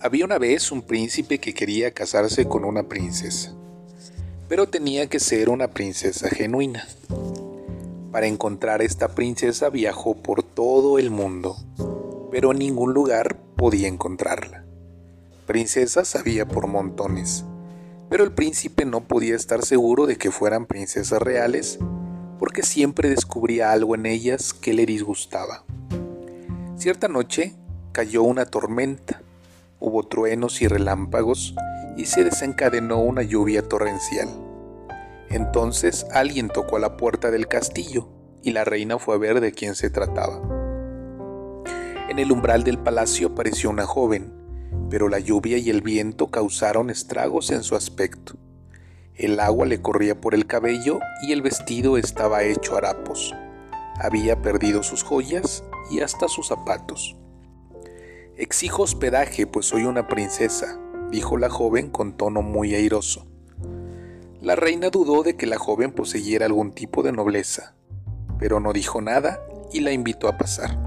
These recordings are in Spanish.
Había una vez un príncipe que quería casarse con una princesa, pero tenía que ser una princesa genuina. Para encontrar esta princesa viajó por todo el mundo, pero en ningún lugar podía encontrarla. Princesas había por montones, pero el príncipe no podía estar seguro de que fueran princesas reales porque siempre descubría algo en ellas que le disgustaba. Cierta noche cayó una tormenta Hubo truenos y relámpagos y se desencadenó una lluvia torrencial. Entonces alguien tocó a la puerta del castillo y la reina fue a ver de quién se trataba. En el umbral del palacio apareció una joven, pero la lluvia y el viento causaron estragos en su aspecto. El agua le corría por el cabello y el vestido estaba hecho harapos. Había perdido sus joyas y hasta sus zapatos. Exijo hospedaje, pues soy una princesa, dijo la joven con tono muy airoso. La reina dudó de que la joven poseyera algún tipo de nobleza, pero no dijo nada y la invitó a pasar.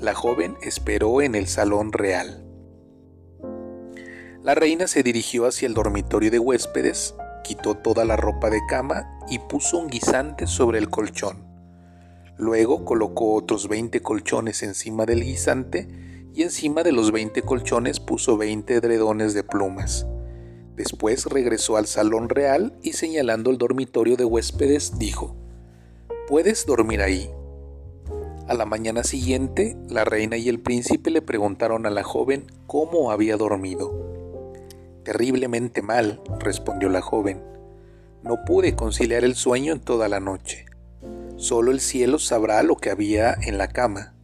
La joven esperó en el salón real. La reina se dirigió hacia el dormitorio de huéspedes, quitó toda la ropa de cama y puso un guisante sobre el colchón. Luego colocó otros 20 colchones encima del guisante y encima de los 20 colchones puso 20 edredones de plumas. Después regresó al salón real y señalando el dormitorio de huéspedes dijo, Puedes dormir ahí. A la mañana siguiente, la reina y el príncipe le preguntaron a la joven cómo había dormido. Terriblemente mal, respondió la joven. No pude conciliar el sueño en toda la noche. Solo el cielo sabrá lo que había en la cama.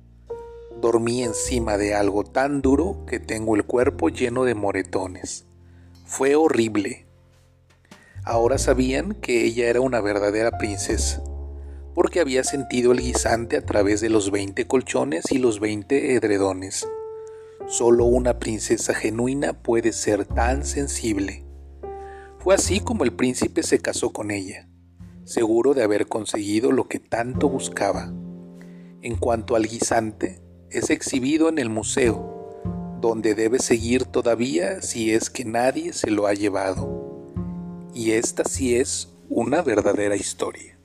Dormí encima de algo tan duro que tengo el cuerpo lleno de moretones. Fue horrible. Ahora sabían que ella era una verdadera princesa, porque había sentido el guisante a través de los 20 colchones y los 20 edredones. Solo una princesa genuina puede ser tan sensible. Fue así como el príncipe se casó con ella, seguro de haber conseguido lo que tanto buscaba. En cuanto al guisante, es exhibido en el museo, donde debe seguir todavía si es que nadie se lo ha llevado. Y esta sí es una verdadera historia.